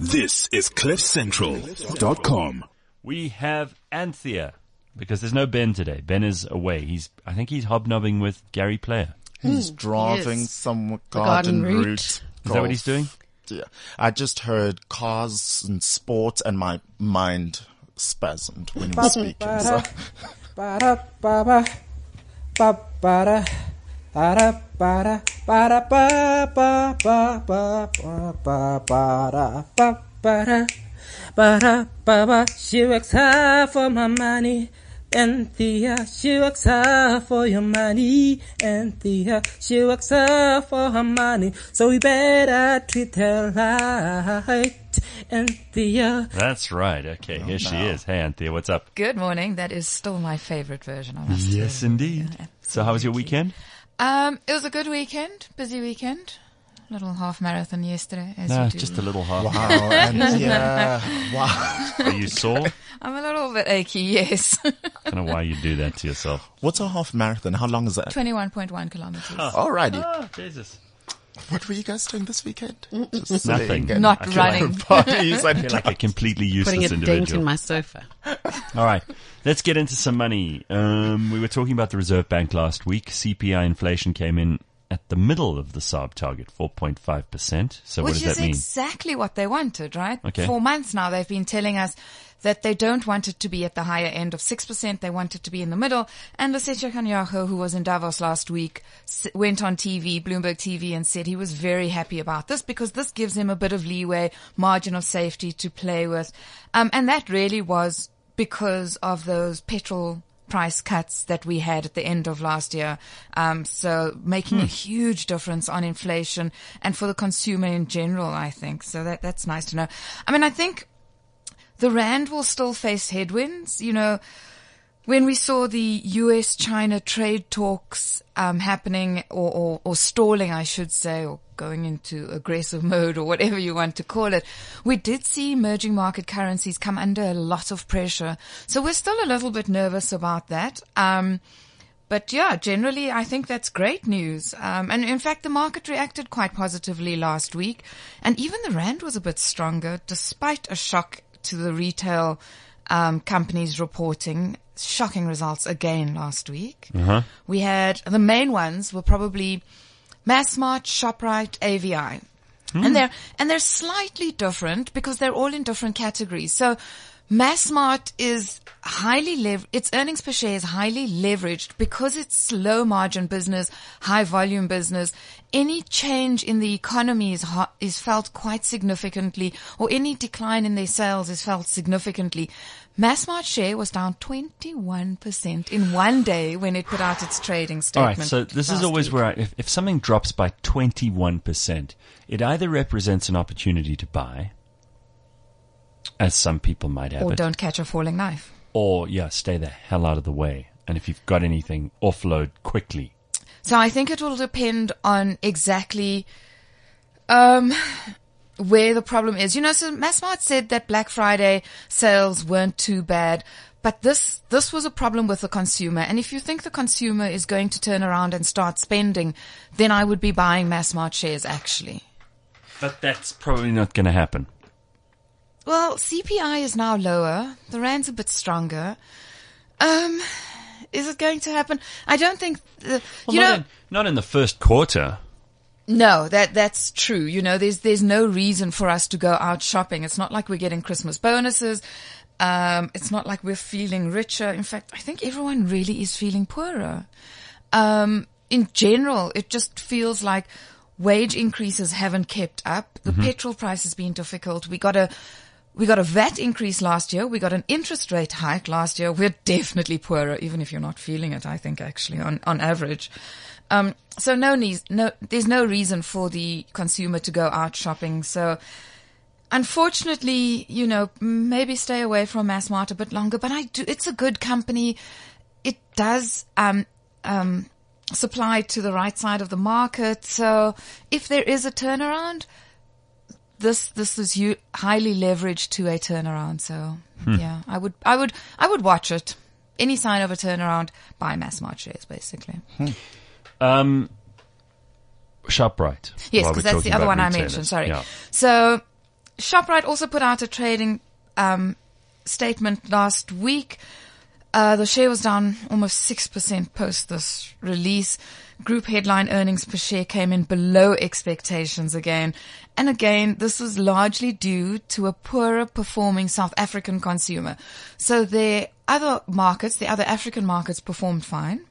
This is CliffCentral.com. We have Anthea because there's no Ben today. Ben is away. He's, I think he's hobnobbing with Gary Player. He's driving yes. some garden garden, route. route. Is that what he's doing? Yeah. I just heard cars and sports and my mind spasmed when he was speaking. So. Ba-da-ba-ba. Ba-ba-da. Ba-da-ba-da. Ba-da-ba-ba-ba-ba-ba-ba-ba-da. Ba-ba-da. Ba-da-ba-ba. She works hard for my money. Anthea, she works hard for your money. Anthea, she works hard for her money. So we better treat her right. Anthea. That's right. Okay, here she is. Hey, Anthea, what's up? Good morning. That is still my favorite version. I must Yes, say. indeed. Yeah, So, how was your weekend? Um, it was a good weekend, busy weekend. Little half marathon yesterday, as No, you do. just a little half. Wow, and yeah, wow. Are you sore? I'm a little bit achy. Yes, I don't know why you do that to yourself. What's a half marathon? How long is that? twenty-one point one kilometers. Oh. Alrighty. Oh, Jesus. What were you guys doing this weekend? Just Nothing. Not I feel like- running. parties I feel like a completely useless Putting a dent in my sofa. All right, let's get into some money. Um, we were talking about the Reserve Bank last week. CPI inflation came in at the middle of the SARB target, 4.5%. So what Which does is that mean? exactly what they wanted, right? Okay. For months now, they've been telling us that they don't want it to be at the higher end of 6%. They want it to be in the middle. And Lesetja Kganyago, who was in Davos last week, went on TV, Bloomberg TV, and said he was very happy about this because this gives him a bit of leeway, margin of safety to play with. Um, and that really was because of those petrol price cuts that we had at the end of last year. Um, so making a huge difference on inflation and for the consumer in general, I think. So that, that's nice to know. I mean, I think the Rand will still face headwinds. You know, when we saw the US China trade talks um, happening or, or, or stalling, I should say, or going into aggressive mode or whatever you want to call it, we did see emerging market currencies come under a lot of pressure. So we're still a little bit nervous about that. Um, but yeah, generally, I think that's great news. Um, and in fact, the market reacted quite positively last week. And even the Rand was a bit stronger despite a shock to the retail um, companies reporting shocking results again last week. We had the main ones were probably Massmart, Shoprite, AVI. And they're, and they're slightly different because they're all in different categories. So Massmart is highly lev- its earnings per share is highly leveraged because it's low margin business, high volume business. Any change in the economy is ho- is felt quite significantly or any decline in their sales is felt significantly. Massmart share was down 21% in one day when it put out its trading statement. right, so this is always week. where I, if, if something drops by 21%, it either represents an opportunity to buy, as some people might have or it, don't catch a falling knife. or yeah, stay the hell out of the way. And if you've got anything, offload quickly. So I think it will depend on exactly um, where the problem is. You know, so Massmart said that Black Friday sales weren't too bad, but this this was a problem with the consumer. And if you think the consumer is going to turn around and start spending, then I would be buying Massmart shares actually. But that's probably not going to happen. Well, CPI is now lower. The rand's a bit stronger. Um, is it going to happen? I don't think. The, Well, you not, know, in, not in the first quarter. No, that that's true. You know, there's there's no reason for us to go out shopping. It's not like we're getting Christmas bonuses. Um, it's not like we're feeling richer. In fact, I think everyone really is feeling poorer. Um, in general, it just feels like wage increases haven't kept up. The petrol price has been difficult. We got a we got a VAT increase last year. We got an interest rate hike last year. We're definitely poorer, even if you're not feeling it. I think actually on on average. Um, so no need, no, there's no reason for the consumer to go out shopping. So unfortunately, you know, maybe stay away from Massmart a bit longer, but I do, it's a good company. It does, um, um, supply to the right side of the market. So if there is a turnaround, this, this is you highly leveraged to a turnaround. So yeah, I would, I would, I would watch it. Any sign of a turnaround, buy Massmart shares, basically. Um, ShopRite. Yes, because that's the other one I mentioned. Sorry. Yeah. So ShopRite also put out a trading um, statement last week. Uh, the share was down almost 6% post this release. Group headline earnings per share came in below expectations again. And again, this was largely due to a poorer performing South African consumer. So their other markets, the other African markets performed fine.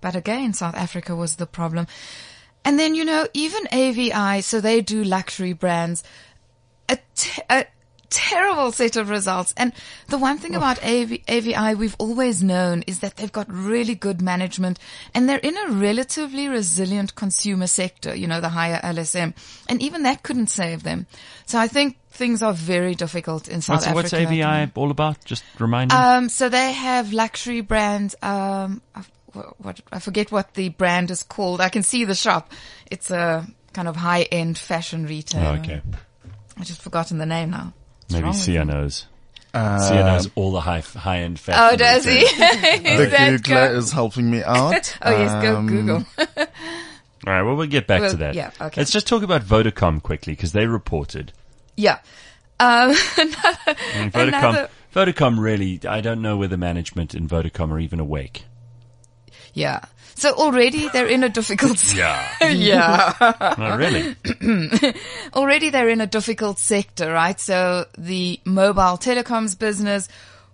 But again, South Africa was the problem. And then, you know, even AVI, so they do luxury brands, a, te- a terrible set of results. And the one thing about AV- AVI we've always known is that they've got really good management and they're in a relatively resilient consumer sector, you know, the higher LSM. And even that couldn't save them. So I think things are very difficult in South What's, Africa. what's at the moment. AVI all about? Just remind me. Um, so they have luxury brands. Um, I- what, what I forget what the brand is called. I can see the shop. It's a kind of high end fashion retailer. oh, okay. I just forgotten the name now. What's Maybe wrong with Sia knows. Uh, Sia knows all the high high end fashion. Oh, does he? retailers. Is the that Googler go- is helping me out. Oh yes, go Um, Google. All right. Well, we'll get back Well, to that. yeah, okay. Let's just talk about Vodacom quickly because they reported. yeah. Um, I mean, Vodacom. Another- Vodacom really. I don't know whether management in Vodacom are even awake. Yeah. So already they're in a difficult. Yeah. yeah. Not really. already they're in a difficult sector, right? So the mobile telecoms business,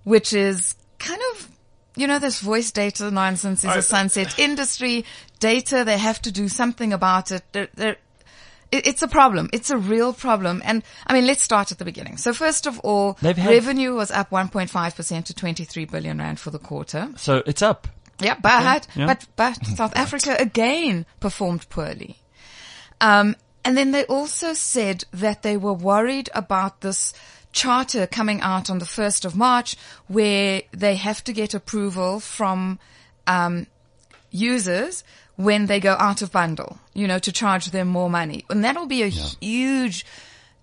which is kind of, you know, this voice data nonsense is a sunset industry. Data, they have to do something about it. They're, they're, it's a problem. It's a real problem. And I mean, let's start at the beginning. So first of all, had- revenue was up 1.5% to 23 billion rand for the quarter. So it's up. Yeah, but yeah. but but South Africa again performed poorly. Um, and then they also said that they were worried about this charter coming out on the first of March, where they have to get approval from um, users when they go out of bundle. You know, to charge them more money, and that'll be a huge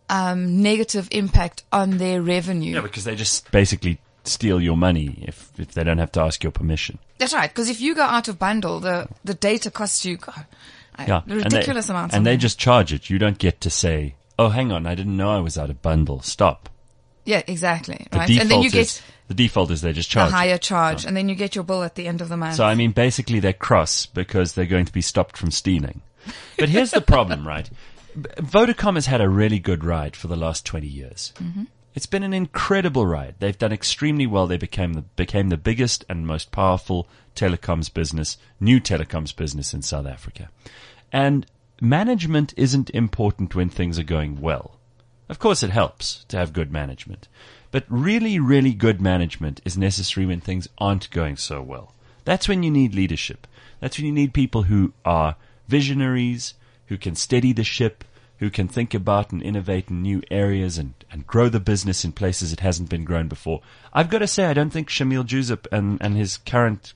um, negative impact on their revenue. Yeah, because they just basically steal your money if if they don't have to ask your permission. That's right. Because if you go out of bundle, the the data costs you God, Yeah, ridiculous and they, amounts. and they money. just charge it. You don't get to say, "Oh, hang on, I didn't know I was out of bundle. Stop." yeah, exactly. The right, default and then you is get the default is they just charge a higher charge, and then you get your bill at the end of the month. So I mean, basically they're cross because they're going to be stopped from stealing. But here's the problem, right? Vodacom has had a really good ride for the last 20 years. Mm-hmm. It's been an incredible ride. They've done extremely well. They became the, became the biggest and most powerful telecoms business, new telecoms business in South Africa. And management isn't important when things are going well. Of course, it helps to have good management. But really, really good management is necessary when things aren't going so well. That's when you need leadership. That's when you need people who are visionaries, who can steady the ship, who can think about and innovate in new areas and, and grow the business in places it hasn't been grown before. I've got to say, I don't think Shameel Joosub and, and his current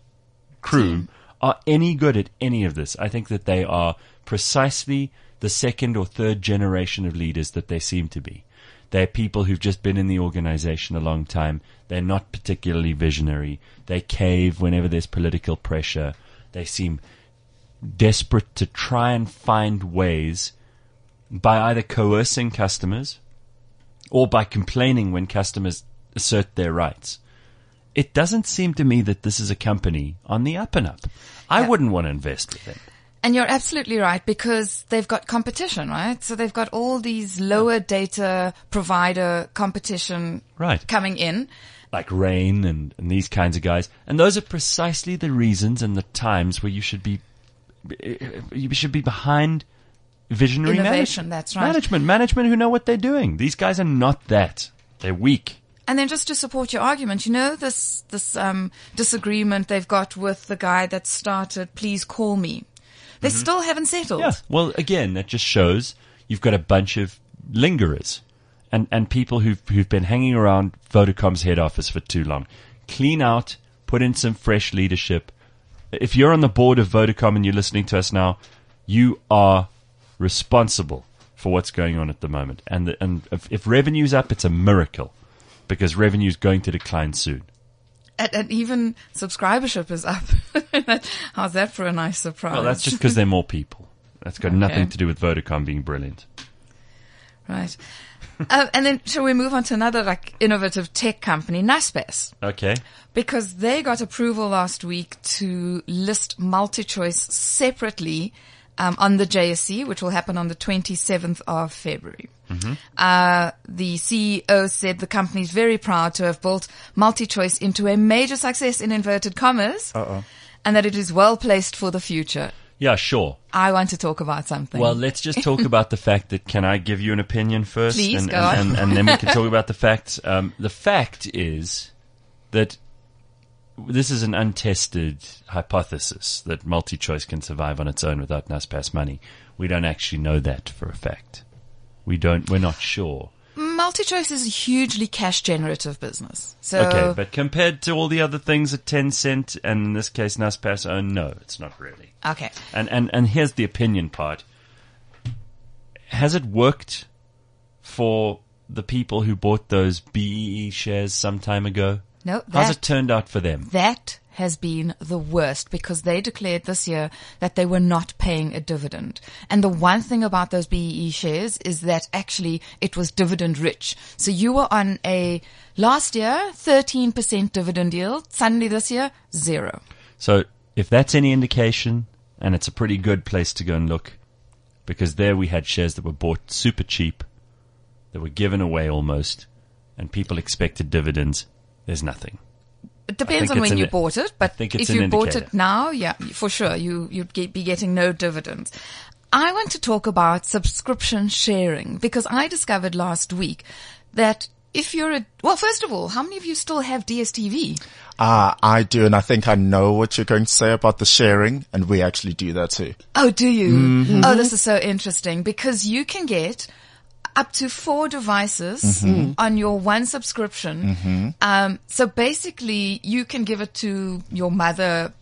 crew are any good at any of this. I think that they are precisely the second or third generation of leaders that they seem to be. They're people who've just been in the organization a long time. They're not particularly visionary. They cave whenever there's political pressure. They seem desperate to try and find ways by either coercing customers or by complaining when customers assert their rights. It doesn't seem to me that this is a company on the up and up. I wouldn't want to invest with them. And you're absolutely right because they've got competition, right? So they've got all these lower data provider competition Right. coming in. like Rain and, and these kinds of guys. And those are precisely the reasons and the times where you should be, eh, eh, you should be behind visionary Innovation, management. that's right. Management, management who know what they're doing. These guys are not that. They're weak. And then just to support your argument, you know this this um, disagreement they've got with the guy that started Please Call Me. They still haven't settled. Yeah. Well, again, that just shows you've got a bunch of lingerers and, and people who've, who've been hanging around Vodacom's head office for too long. Clean out, put in some fresh leadership. If you're on the board of Vodacom and you're listening to us now, you are responsible for what's going on at the moment. And, the, and if, if revenue's up, it's a miracle because revenue's going to decline soon. And, and even subscribership is up. How's that for a nice surprise? Well, that's just because there are more people. That's got Okay. nothing to do with Vodacom being brilliant. Right. uh, and then shall we move on to another like innovative tech company, Naspers? Okay. because they got approval last week to list MultiChoice separately um, on the JSE, which will happen on the 27th of February. Uh, the CEO said the company is very proud to have built MultiChoice into a major success in inverted commas, and that it is well placed for the future. Yeah, sure. I want to talk about something. Well, let's just talk about the fact that can I give you an opinion first? Please, and, go and, on. and, and then we can talk about the facts. Um, the fact is that this is an untested hypothesis that MultiChoice can survive on its own without Naspers money. We don't actually know that for a fact. We don't, we're not sure. MultiChoice is a hugely cash generative business. So Okay, but compared to all the other things at Tencent and in this case Naspers own, no, it's not really. okay. And, and, and here's the opinion part. Has it worked for the people who bought those BEE shares some time ago? No, How's it turned out for them? That has been the worst because they declared this year that they were not paying a dividend. And the one thing about those BEE shares is that actually it was dividend rich. So you were on a last year 13% dividend yield. Suddenly this year, zero. So if that's any indication, and it's a pretty good place to go and look, because there we had shares that were bought super cheap, that were given away almost, and people expected dividends. There's nothing. It depends on it's when an- you bought it, but if an you bought it now, yeah, for sure, you, you'd get, be getting no dividends. I want to talk about subscription sharing because I discovered last week that if you're a, well, first of all, how many of you still have DSTV? Ah, I do, and I think I know what you're going to say about the sharing, and we actually do that too. Oh, do you? Mm-hmm. Oh, this is so interesting because you can get up to four devices Mm-hmm. on your one subscription. Um, so basically, you can give it to your mother,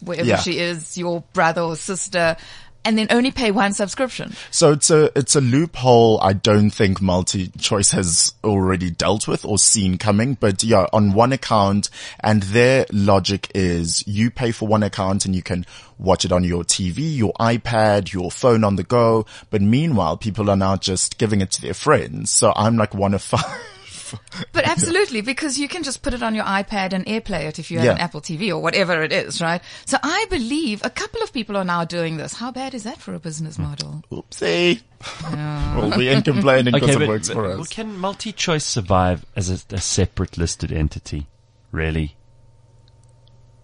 wherever Yeah. she is, your brother or sister, and then only pay one subscription. So it's a it's a loophole I don't think MultiChoice has already dealt with or seen coming. But yeah, on one account, and their logic is you pay for one account and you can watch it on your TV, your iPad, your phone on the go. But meanwhile, people are now just giving it to their friends. So I'm like one of five. But absolutely, because you can just put it on your iPad and AirPlay it if you have Yeah. an Apple TV or whatever it is, right? So I believe a couple of people are now doing this. How bad is that for a business hmm. model? Oopsie. well, we ain't complaining because it works for well, us. can MultiChoice survive as a, a separate listed entity? Really?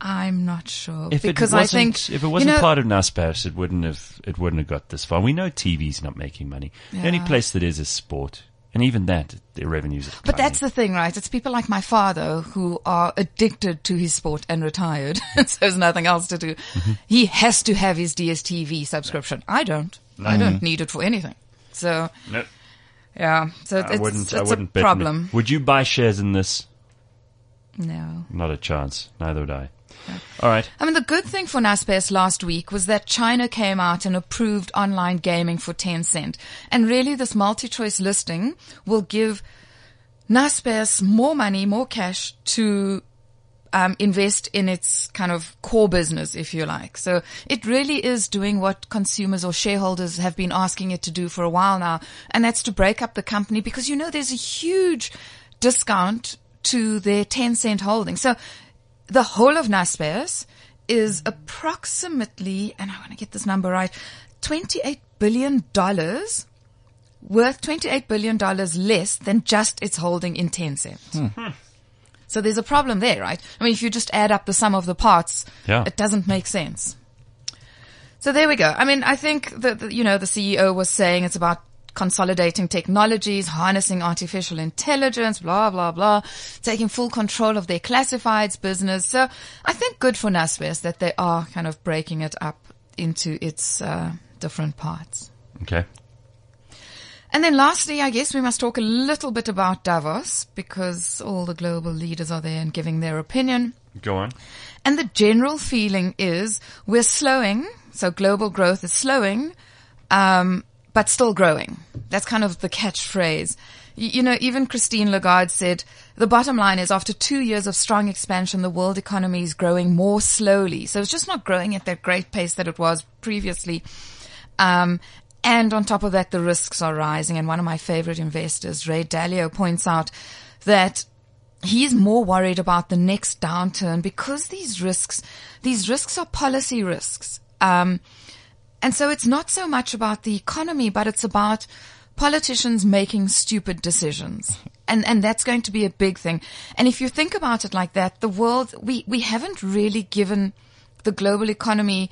I'm not sure If because I think if it wasn't you know, part of Naspers, it wouldn't have it wouldn't have got this far. We know TV's not making money. The only place that is is sport, and even that, their revenues. Are But that's the thing, right? It's people like my father who are addicted to his sport and retired, so there's nothing else to do. Mm-hmm. He has to have his DSTV subscription. I don't. I don't need it for anything. So no. yeah, so it's, I wouldn't. it's I a wouldn't bet on it. problem. Would you buy shares in this? No. Not a chance. Neither would I. All right. I mean, the good thing for Naspers last week was that China came out and approved online gaming for Tencent. And really, this MultiChoice listing will give Naspers more money, more cash to um, invest in its kind of core business, if you like. So it really is doing what consumers or shareholders have been asking it to do for a while now, and that's to break up the company because you know there's a huge discount to their Tencent holding. So the whole of Naspers is approximately, and I want to get this number right, $28 billion worth $28 billion less than just its holding in Tencent. Hmm. Hmm. So there's a problem there, right? I mean, if you just add up the sum of the parts, Yeah. it doesn't make sense. So there we go. I mean, I think that, you know, the CEO was saying it's about consolidating technologies, harnessing artificial intelligence, blah, blah, blah, taking full control of their classifieds business. So I think good for Naspers that they are kind of breaking it up into its uh, different parts. Okay. And then lastly, I guess we must talk a little bit about Davos because all the global leaders are there and giving their opinion. Go on. And the general feeling is we're slowing. So global growth is slowing, um, but still growing. That's kind of the catchphrase. Y- You know, even Christine Lagarde said the bottom line is after two years of strong expansion, the world economy is growing more slowly. So it's just not growing at that great pace that it was previously. Um, And on top of that, the risks are rising. And one of my favorite investors, Ray Dalio, points out that he's more worried about the next downturn because these risks, these risks are policy risks. Um, and so it's not so much about the economy, but it's about politicians making stupid decisions. And, and that's going to be a big thing. And if you think about it like that, the world, we, we haven't really given the global economy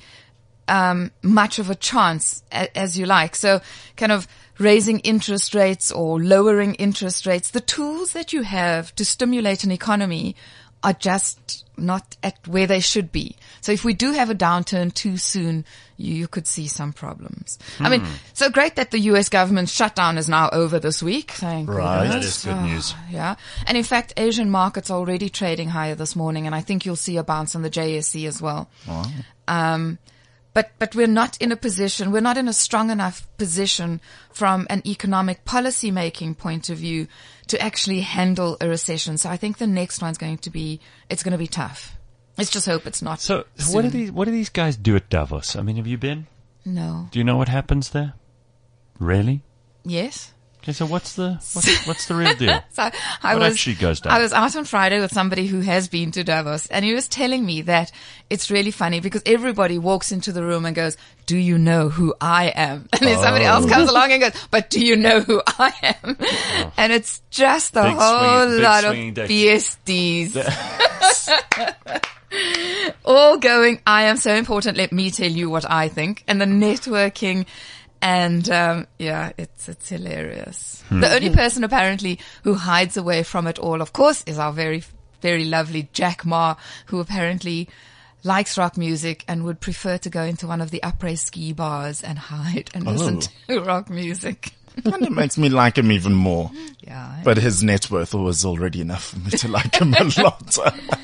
um, much of a chance a, as you like. So kind of raising interest rates or lowering interest rates, the tools that you have to stimulate an economy are just not at where they should be. So if we do have a downturn too soon, you, you could see some problems. I mean, so great that the US government shutdown is now over this week. Thank Right. goodness. That is good news. Yeah. And in fact, Asian markets are already trading higher this morning, and I think you'll see a bounce on the JSE as well. Um, but, but we're not in a position, we're not in a strong enough position from an economic policy making point of view to actually handle a recession. So I think the next one's going to be, it's going to be tough. Let's just hope it's not. So, what do these what do these guys do at Davos? I mean, have you been? No. Do you know what happens there? Really? Yes. Okay, so what's the what's, what's the real deal? So I What was actually goes down? I was out on Friday with somebody who has been to Davos, and he was telling me that it's really funny because everybody walks into the room and goes, "Do you know who I am?" And then somebody else comes oh. along and goes, "But do you know who I am?" Oh. And it's just a Oh. Big whole swinging- lot of. PSDs. all going, I am so important. Let me tell you what I think. And the networking and, um, yeah, it's, it's hilarious. Hmm. The only person apparently who hides away from it all, of course, is our very, very lovely Jack Ma, who apparently likes rock music and would prefer to go into one of the après ski bars and hide and listen Oh. to rock music. And it makes me like him even more. Yeah. But his net worth was already enough for me to like him a lot.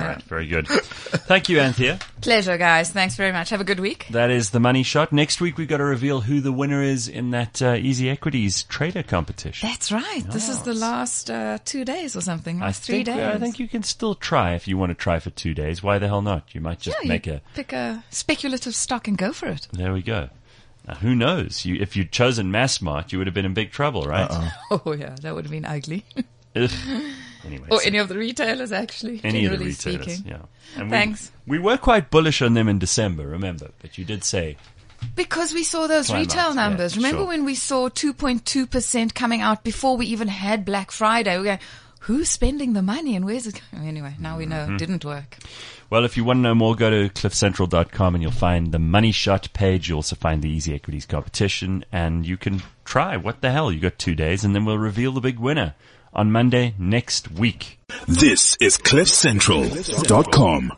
All right, very good. Thank you, Anthea. Pleasure, guys. Thanks very much. Have a good week. That is the money shot. Next week we've got to reveal who the winner is in that uh, Easy Equities trader competition. That's right. This is the last uh, two days or something. I Last three think, days. I think you can still try if you want to try for two days. Why the hell not? You might just yeah, make you a. pick a speculative stock and go for it. There we go. Now, who knows? You, if you'd chosen Massmart, you would have been in big trouble, right? Oh yeah, that would have been ugly. Ugh. Anyway, or so any of the retailers, actually. any of the retailers, speaking. yeah. And Thanks. We, we were quite bullish on them in December, remember? But you did say Because we saw those retail out, yeah, numbers. Remember sure. when we saw 2.2% coming out before we even had Black Friday? We go, who's spending the money and where's it going? Anyway, now we know Mm-hmm. it didn't work. Well, if you want to know more, go to cliffcentral.com and you'll find the money shot page. You'll also find the easy equities competition and you can try. What the hell? You got two days and then we'll reveal the big winner on Monday next week. This is CliffCentral.com.